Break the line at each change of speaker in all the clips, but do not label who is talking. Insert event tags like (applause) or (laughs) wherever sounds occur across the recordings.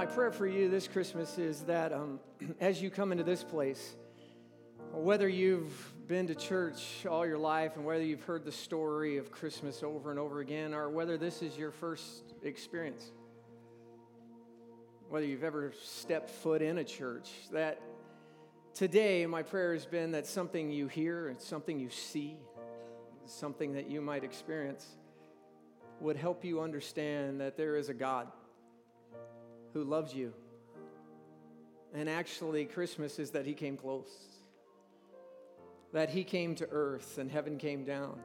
my prayer for you this Christmas is that um, (clears throat) as you come into this place, whether you've been to church all your life and whether you've heard the story of Christmas over and over again, or whether this is your first experience, whether you've ever stepped foot in a church, that today my prayer has been that something you hear something you see, something that you might experience, would help you understand that there is a God who loves you. And actually, Christmas is that He came close, that He came to earth and heaven came down.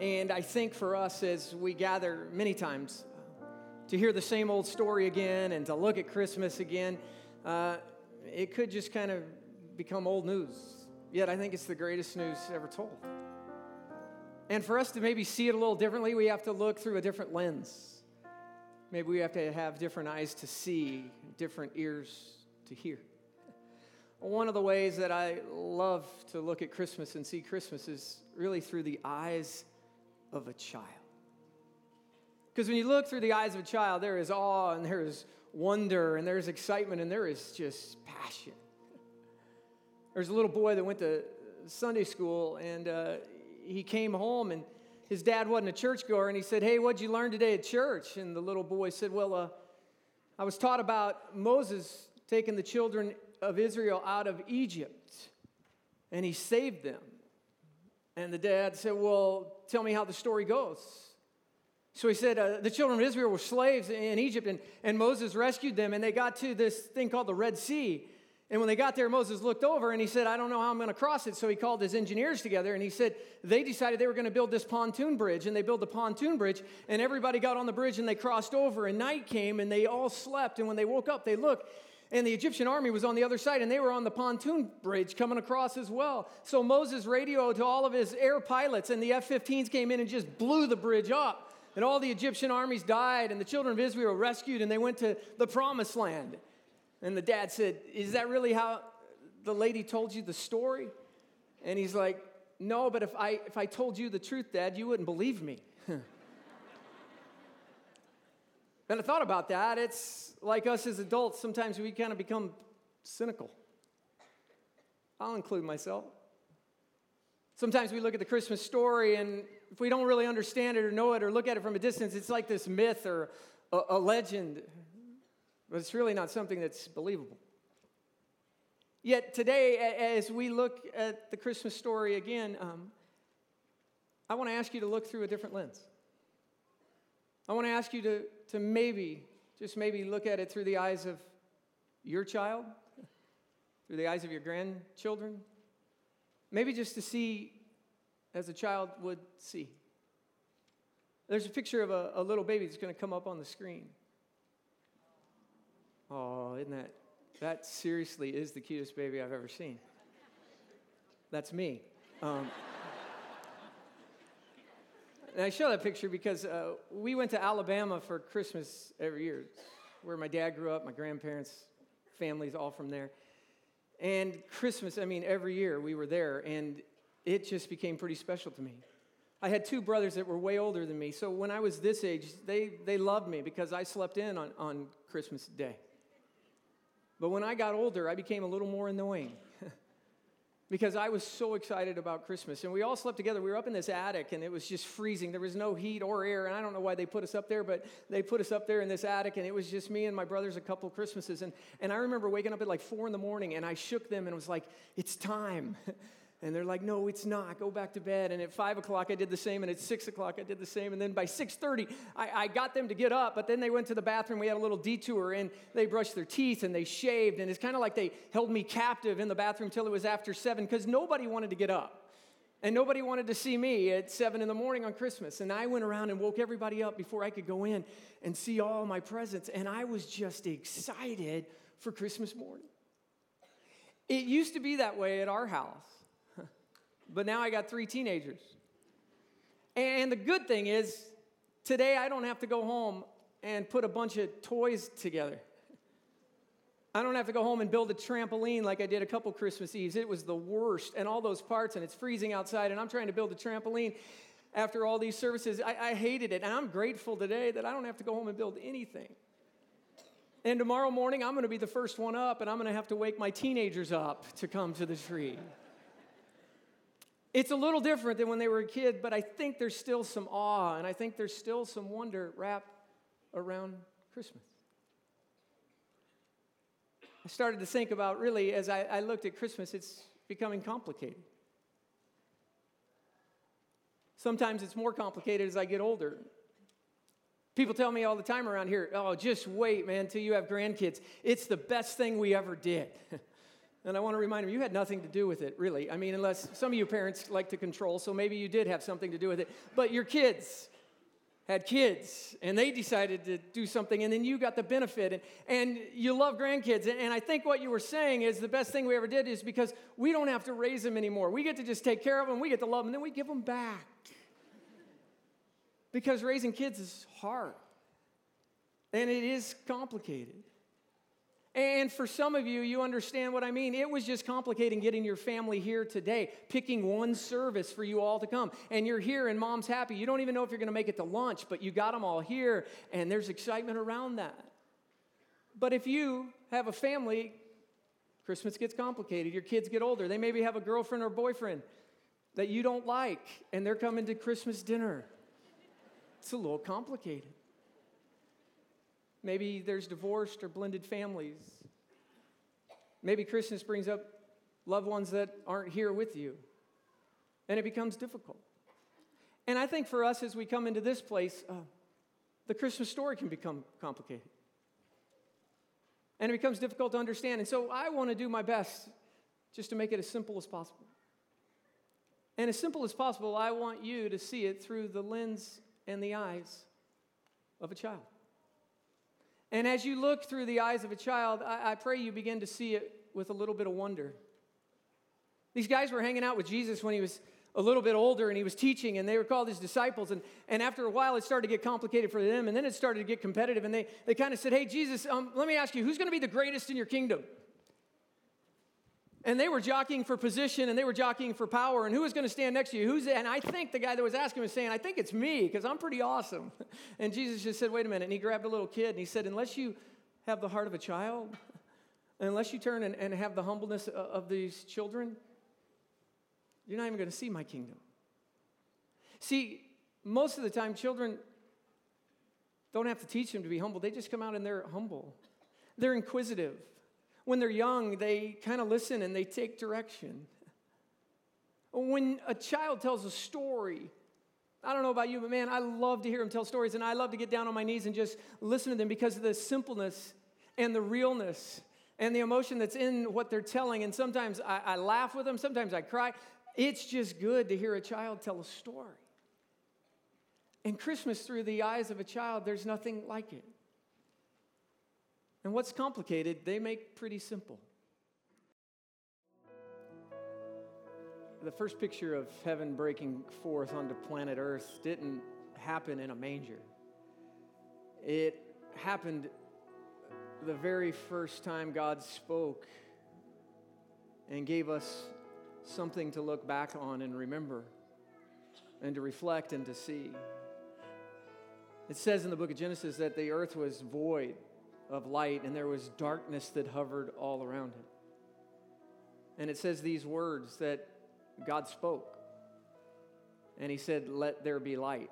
And I think for us, as we gather many times uh, to hear the same old story again and to look at Christmas again, uh, it could just kind of become old news. Yet I think it's the greatest news ever told. And for us to maybe see it a little differently, we have to look through a different lens. Maybe we have to have different eyes to see, different ears to hear. One of the ways that I love to look at Christmas and see Christmas is really through the eyes of a child. Because when you look through the eyes of a child, there is awe and there is wonder and there's excitement and there is just passion. There's a little boy that went to Sunday school and uh, he came home and his dad wasn't a churchgoer, and he said, Hey, what'd you learn today at church? And the little boy said, Well, uh, I was taught about Moses taking the children of Israel out of Egypt, and he saved them. And the dad said, Well, tell me how the story goes. So he said, uh, The children of Israel were slaves in Egypt, and, and Moses rescued them, and they got to this thing called the Red Sea. And when they got there, Moses looked over and he said, I don't know how I'm going to cross it. So he called his engineers together and he said, they decided they were going to build this pontoon bridge. And they built the pontoon bridge and everybody got on the bridge and they crossed over. And night came and they all slept. And when they woke up, they looked and the Egyptian army was on the other side and they were on the pontoon bridge coming across as well. So Moses radioed to all of his air pilots and the F 15s came in and just blew the bridge up. And all the Egyptian armies died and the children of Israel were rescued and they went to the promised land. And the dad said, Is that really how the lady told you the story? And he's like, No, but if I, if I told you the truth, Dad, you wouldn't believe me. (laughs) and I thought about that. It's like us as adults, sometimes we kind of become cynical. I'll include myself. Sometimes we look at the Christmas story, and if we don't really understand it or know it or look at it from a distance, it's like this myth or a, a legend. But it's really not something that's believable. Yet today, as we look at the Christmas story again, um, I want to ask you to look through a different lens. I want to ask you to, to maybe, just maybe look at it through the eyes of your child, through the eyes of your grandchildren. Maybe just to see as a child would see. There's a picture of a, a little baby that's going to come up on the screen. Oh, isn't that, that seriously is the cutest baby I've ever seen. That's me. Um, and I show that picture because uh, we went to Alabama for Christmas every year, where my dad grew up, my grandparents, families all from there. And Christmas, I mean, every year we were there, and it just became pretty special to me. I had two brothers that were way older than me, so when I was this age, they, they loved me because I slept in on, on Christmas Day. But when I got older, I became a little more annoying (laughs) because I was so excited about Christmas. And we all slept together. We were up in this attic and it was just freezing. There was no heat or air. And I don't know why they put us up there, but they put us up there in this attic and it was just me and my brothers a couple Christmases. And, and I remember waking up at like four in the morning and I shook them and was like, it's time. (laughs) And they're like, no, it's not. Go back to bed. And at five o'clock, I did the same. And at six o'clock, I did the same. And then by 6.30, I, I got them to get up. But then they went to the bathroom. We had a little detour. And they brushed their teeth and they shaved. And it's kind of like they held me captive in the bathroom till it was after seven because nobody wanted to get up. And nobody wanted to see me at seven in the morning on Christmas. And I went around and woke everybody up before I could go in and see all my presents. And I was just excited for Christmas morning. It used to be that way at our house. But now I got three teenagers. And the good thing is, today I don't have to go home and put a bunch of toys together. I don't have to go home and build a trampoline like I did a couple Christmas Eves. It was the worst, and all those parts, and it's freezing outside, and I'm trying to build a trampoline after all these services. I, I hated it, and I'm grateful today that I don't have to go home and build anything. And tomorrow morning, I'm going to be the first one up, and I'm going to have to wake my teenagers up to come to the tree. It's a little different than when they were a kid, but I think there's still some awe, and I think there's still some wonder wrapped around Christmas. I started to think about really, as I, I looked at Christmas, it's becoming complicated. Sometimes it's more complicated as I get older. People tell me all the time around here, oh, just wait, man, till you have grandkids. It's the best thing we ever did. (laughs) and I want to remind them, you had nothing to do with it, really. I mean, unless some of you parents like to control, so maybe you did have something to do with it. But your kids had kids and they decided to do something, and then you got the benefit. And, and you love grandkids. And, and I think what you were saying is the best thing we ever did is because we don't have to raise them anymore. We get to just take care of them, we get to love them, and then we give them back. Because raising kids is hard and it is complicated. And for some of you, you understand what I mean. It was just complicating getting your family here today, picking one service for you all to come. And you're here and mom's happy. You don't even know if you're going to make it to lunch, but you got them all here and there's excitement around that. But if you have a family, Christmas gets complicated. Your kids get older. They maybe have a girlfriend or boyfriend that you don't like and they're coming to Christmas dinner. It's a little complicated. Maybe there's divorced or blended families. Maybe Christmas brings up loved ones that aren't here with you, and it becomes difficult. And I think for us, as we come into this place, uh, the Christmas story can become complicated. And it becomes difficult to understand. And so I want to do my best just to make it as simple as possible. And as simple as possible, I want you to see it through the lens and the eyes of a child. And as you look through the eyes of a child, I, I, pray you begin to see it with a little bit of wonder. These guys were hanging out with Jesus when he was a little bit older and he was teaching, and they were called his disciples. And, and after a while, it started to get complicated for them, and then it started to get competitive. And they, they kind of said, Hey, Jesus, um, let me ask you, who's going to be the greatest in your kingdom? And they were jockeying for position and they were jockeying for power and who was going to stand next to you? Who's and i think the guy that was asking was saying i think it's me because i'm pretty awesome. (laughs) And jesus just said wait a minute and he grabbed a little kid and he said unless you have the heart of a child (laughs) unless you turn and, and have the humbleness of these children you're not even going to see my kingdom. See most of the time children don't have to teach them to be humble. They just come out and they're humble. They're inquisitive when they're young, they kind of listen and they take direction. When a child tells a story, I don't know about you, but man, I love to hear them tell stories, and I love to get down on my knees and just listen to them because of the simpleness and the realness and the emotion that's in what they're telling. And sometimes I, I laugh with them, sometimes I cry. It's just good to hear a child tell a story. And Christmas, through the eyes of a child, there's nothing like it. And what's complicated, they make pretty simple. The first picture of heaven breaking forth onto planet Earth didn't happen in a manger. It happened the very first time God spoke and gave us something to look back on and remember and to reflect and to see. It says in the book of Genesis that the earth was void of light, and there was darkness that hovered all around him. And it says these words that God spoke. And he said, Let there be light.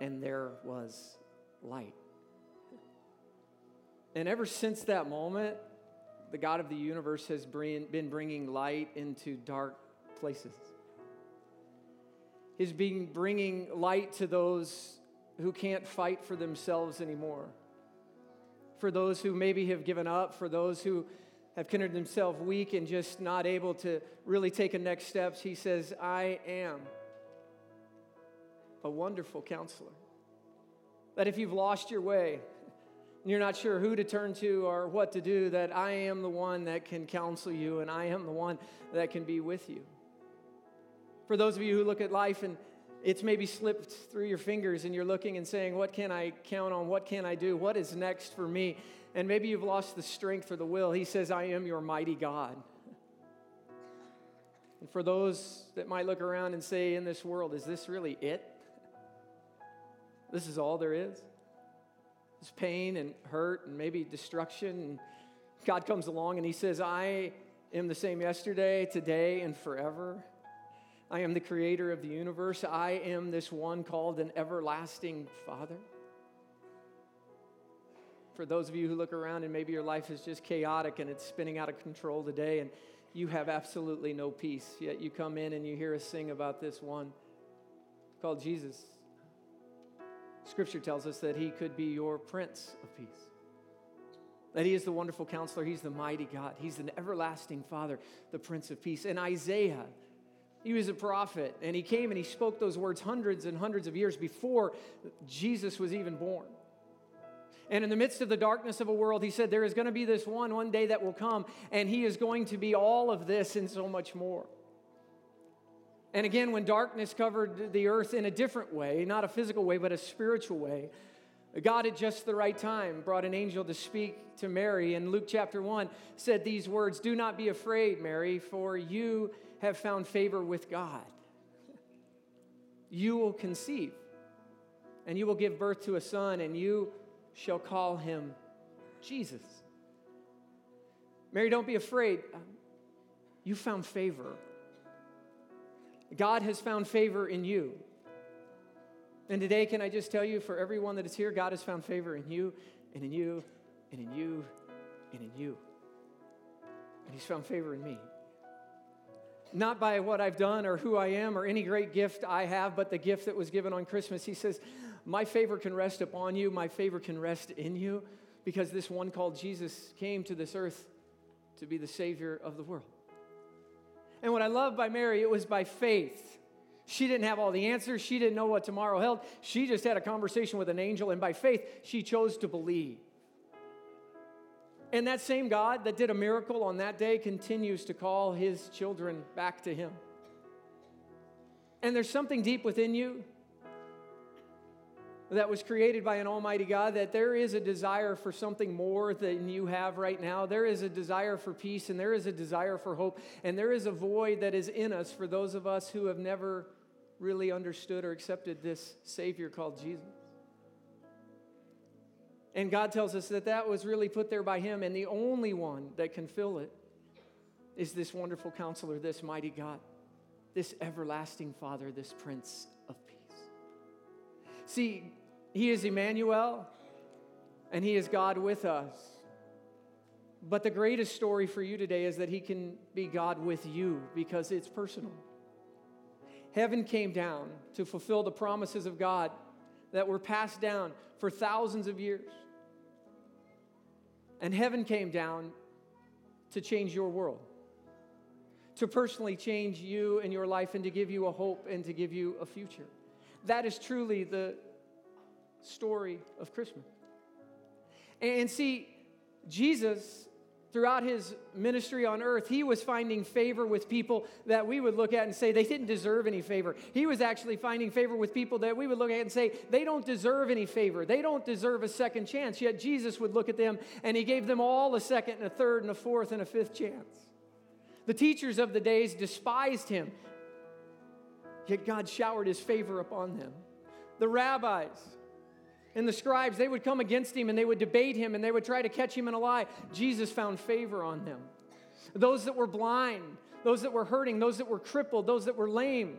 And there was light. And ever since that moment, the God of the universe has been bringing light into dark places. He's been bringing light to those who can't fight for themselves anymore, for those who maybe have given up, for those who have considered themselves weak and just not able to really take a next steps, he says, I am a wonderful counselor. That if you've lost your way, and you're not sure who to turn to or what to do, that I am the one that can counsel you and I am the one that can be with you. For those of you who look at life and it's maybe slipped through your fingers and you're looking and saying, What can I count on? What can I do? What is next for me? And maybe you've lost the strength or the will. He says, I am your mighty God. And for those that might look around and say, In this world, is this really it? This is all there is? There's pain and hurt and maybe destruction. And God comes along and He says, I am the same yesterday, today, and forever. I am the creator of the universe. I am this one called an everlasting Father. For those of you who look around and maybe your life is just chaotic and it's spinning out of control today and you have absolutely no peace, yet you come in and you hear us sing about this one called Jesus. Scripture tells us that he could be your Prince of Peace. That he is the wonderful counselor, he's the mighty God, he's an everlasting Father, the Prince of Peace. And Isaiah, he was a prophet, and he came and he spoke those words hundreds and hundreds of years before Jesus was even born. And in the midst of the darkness of a world, he said, There is going to be this one one day that will come, and he is going to be all of this and so much more. And again, when darkness covered the earth in a different way, not a physical way, but a spiritual way, God at just the right time brought an angel to speak to Mary. In Luke chapter 1 said these words Do not be afraid, Mary, for you have found favor with God. You will conceive, and you will give birth to a son, and you shall call him Jesus. Mary, don't be afraid. You found favor. God has found favor in you. And today, can I just tell you, for everyone that is here, God has found favor in you, and in you, and in you, and in you. And He's found favor in me. Not by what I've done or who I am or any great gift I have, but the gift that was given on Christmas. He says, my favor can rest upon you, my favor can rest in you, because this one called Jesus came to this earth to be the Savior of the world. And what I love by Mary, it was by faith. She didn't have all the answers. She didn't know what tomorrow held. She just had a conversation with an angel, and by faith, she chose to believe. And that same God that did a miracle on that day continues to call his children back to him. And there's something deep within you that was created by an almighty God, that there is a desire for something more than you have right now. There is a desire for peace and there is a desire for hope. And there is a void that is in us for those of us who have never really understood or accepted this Savior called Jesus. And God tells us that that was really put there by Him, and the only one that can fill it is this wonderful counselor, this mighty God, this everlasting Father, this Prince of Peace. See, He is Emmanuel and He is God with us. But the greatest story for you today is that He can be God with you because it's personal. Heaven came down to fulfill the promises of God that were passed down for thousands of years. And heaven came down to change your world, to personally change you and your life, and to give you a hope and to give you a future. That is truly the story of Christmas. And see, Jesus, throughout his ministry on earth, he was finding favor with people that we would look at and say they didn't deserve any favor. He was actually finding favor with people that we would look at and say they don't deserve any favor. They don't deserve a second chance. Yet Jesus would look at them and he gave them all a second and a third and a fourth and a fifth chance. The teachers of the days despised him. Yet God showered his favor upon them. The rabbis and the scribes, they would come against him and they would debate him and they would try to catch him in a lie. Jesus found favor on them. Those that were blind, those that were hurting, those that were crippled, those that were lame,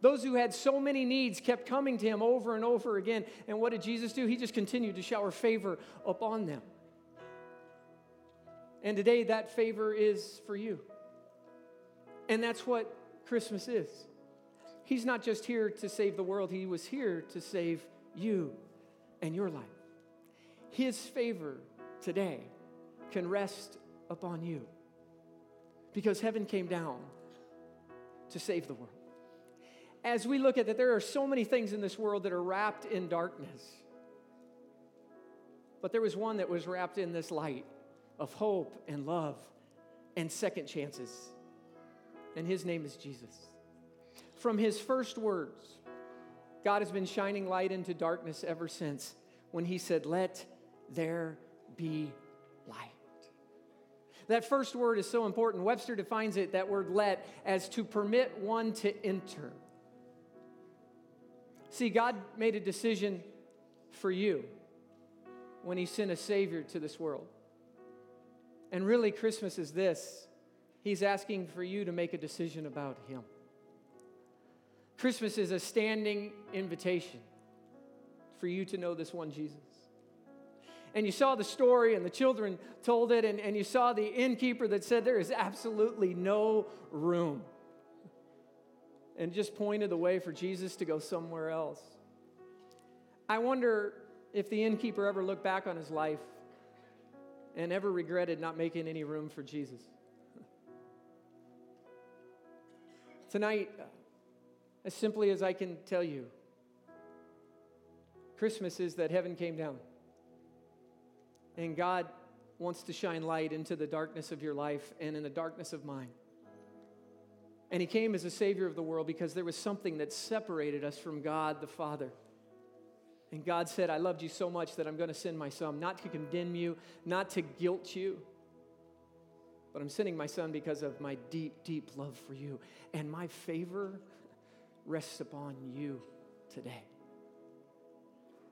those who had so many needs kept coming to him over and over again. And what did Jesus do? He just continued to shower favor upon them. And today, that favor is for you. And that's what Christmas is. He's not just here to save the world, He was here to save you and your life. His favor today can rest upon you because heaven came down to save the world. As we look at that, there are so many things in this world that are wrapped in darkness. But there was one that was wrapped in this light of hope and love and second chances. And his name is Jesus. From his first words, God has been shining light into darkness ever since when he said, Let there be light. That first word is so important. Webster defines it, that word let, as to permit one to enter. See, God made a decision for you. when he sent a Savior to this world. And really, Christmas is this He's asking for you to make a decision about Him. Christmas is a standing invitation for you to know this one Jesus. And you saw the story, and the children told it, and, and you saw the innkeeper that said there is absolutely no room. And just pointed the way for Jesus to go somewhere else. I wonder if the innkeeper ever looked back on his life and ever regretted not making any room for Jesus. Tonight, as simply as I can tell you, Christmas is that heaven came down. And God wants to shine light into the darkness of your life and in the darkness of mine. And He came as a Savior of the world because there was something that separated us from God the Father. And God said, I loved you so much that I'm going to send my son, not to condemn you, not to guilt you, but I'm sending my son because of my deep, deep love for you. And my favor rests upon you today.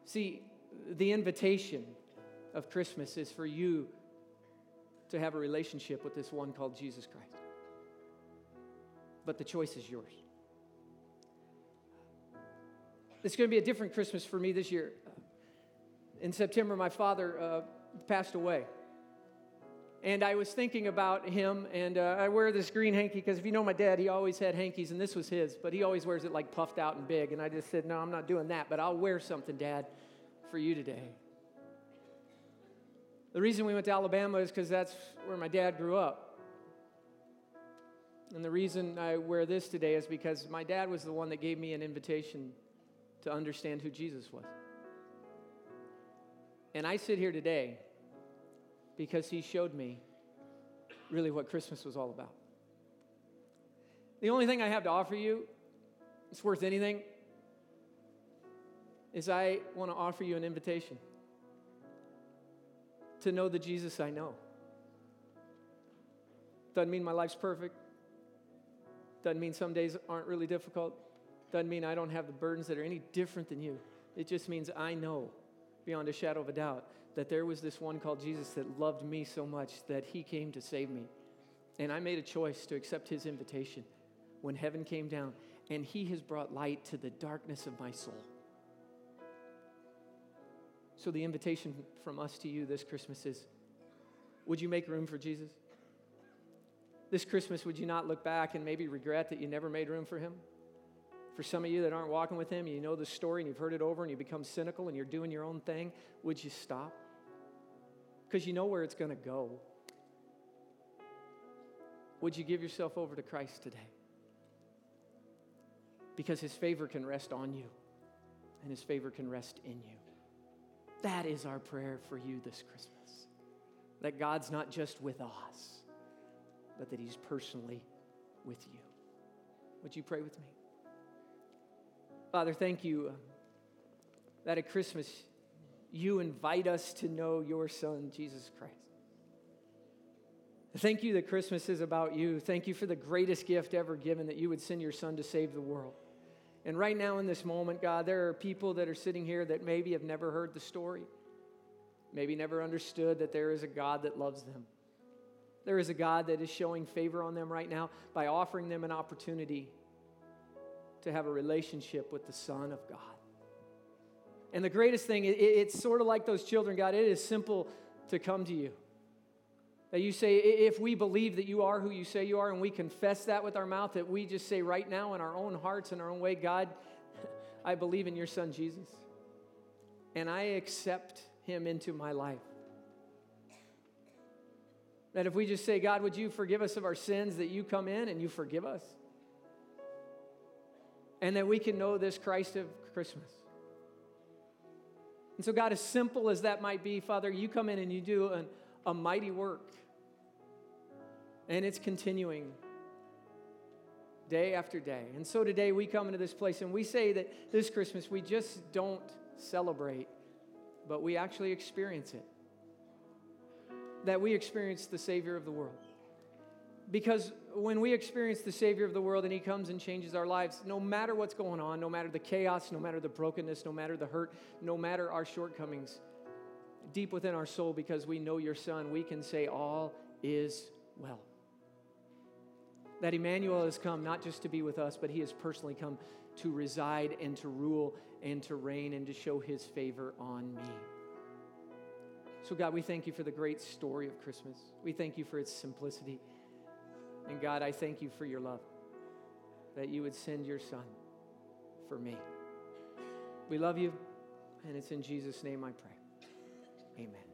See, the invitation of Christmas is for you to have a relationship with this one called Jesus Christ. But the choice is yours. It's going to be a different Christmas for me this year. In September, my father uh, passed away. And I was thinking about him, and uh, I wear this green hanky because if you know my dad, he always had hankies, and this was his, but he always wears it like puffed out and big. And I just said, No, I'm not doing that, but I'll wear something, Dad, for you today. The reason we went to Alabama is because that's where my dad grew up. And the reason I wear this today is because my dad was the one that gave me an invitation to understand who Jesus was. And I sit here today because he showed me really what Christmas was all about. The only thing I have to offer you, it's worth anything, is I want to offer you an invitation to know the Jesus I know. Doesn't mean my life's perfect. Doesn't mean some days aren't really difficult. Doesn't mean I don't have the burdens that are any different than you. It just means I know beyond a shadow of a doubt that there was this one called Jesus that loved me so much that he came to save me. And I made a choice to accept his invitation when heaven came down, and he has brought light to the darkness of my soul. So, the invitation from us to you this Christmas is would you make room for Jesus? This Christmas, would you not look back and maybe regret that you never made room for him? For some of you that aren't walking with Him, you know the story and you've heard it over and you become cynical and you're doing your own thing, would you stop? Because you know where it's going to go. Would you give yourself over to Christ today? Because His favor can rest on you and His favor can rest in you. That is our prayer for you this Christmas. That God's not just with us, but that He's personally with you. Would you pray with me? Father, thank you uh, that at Christmas you invite us to know your Son, Jesus Christ. Thank you that Christmas is about you. Thank you for the greatest gift ever given that you would send your Son to save the world. And right now, in this moment, God, there are people that are sitting here that maybe have never heard the story, maybe never understood that there is a God that loves them. There is a God that is showing favor on them right now by offering them an opportunity to have a relationship with the Son of God. And the greatest thing, it, it's sort of like those children, God, it is simple to come to you. That you say, if we believe that you are who you say you are, and we confess that with our mouth, that we just say right now in our own hearts, in our own way, God, (laughs) I believe in your Son Jesus. And I accept him into my life. That if we just say, God, would you forgive us of our sins, that you come in and you forgive us and that we can know this Christ of Christmas. And so, God, as simple as that might be, Father, you come in and you do an, a mighty work. And it's continuing day after day. And so today we come into this place and we say that this Christmas we just don't celebrate, but we actually experience it. That we experience the Savior of the world. Because when we experience the Savior of the world and He comes and changes our lives, no matter what's going on, no matter the chaos, no matter the brokenness, no matter the hurt, no matter our shortcomings, deep within our soul because we know your Son, we can say, All is well. That Emmanuel has come not just to be with us, but he has personally come to reside and to rule and to reign and to show his favor on me. So, God, we thank you for the great story of Christmas. We thank you for its simplicity. And God, I thank you for your love, that you would send your son for me. We love you, and it's in Jesus' name I pray. Amen.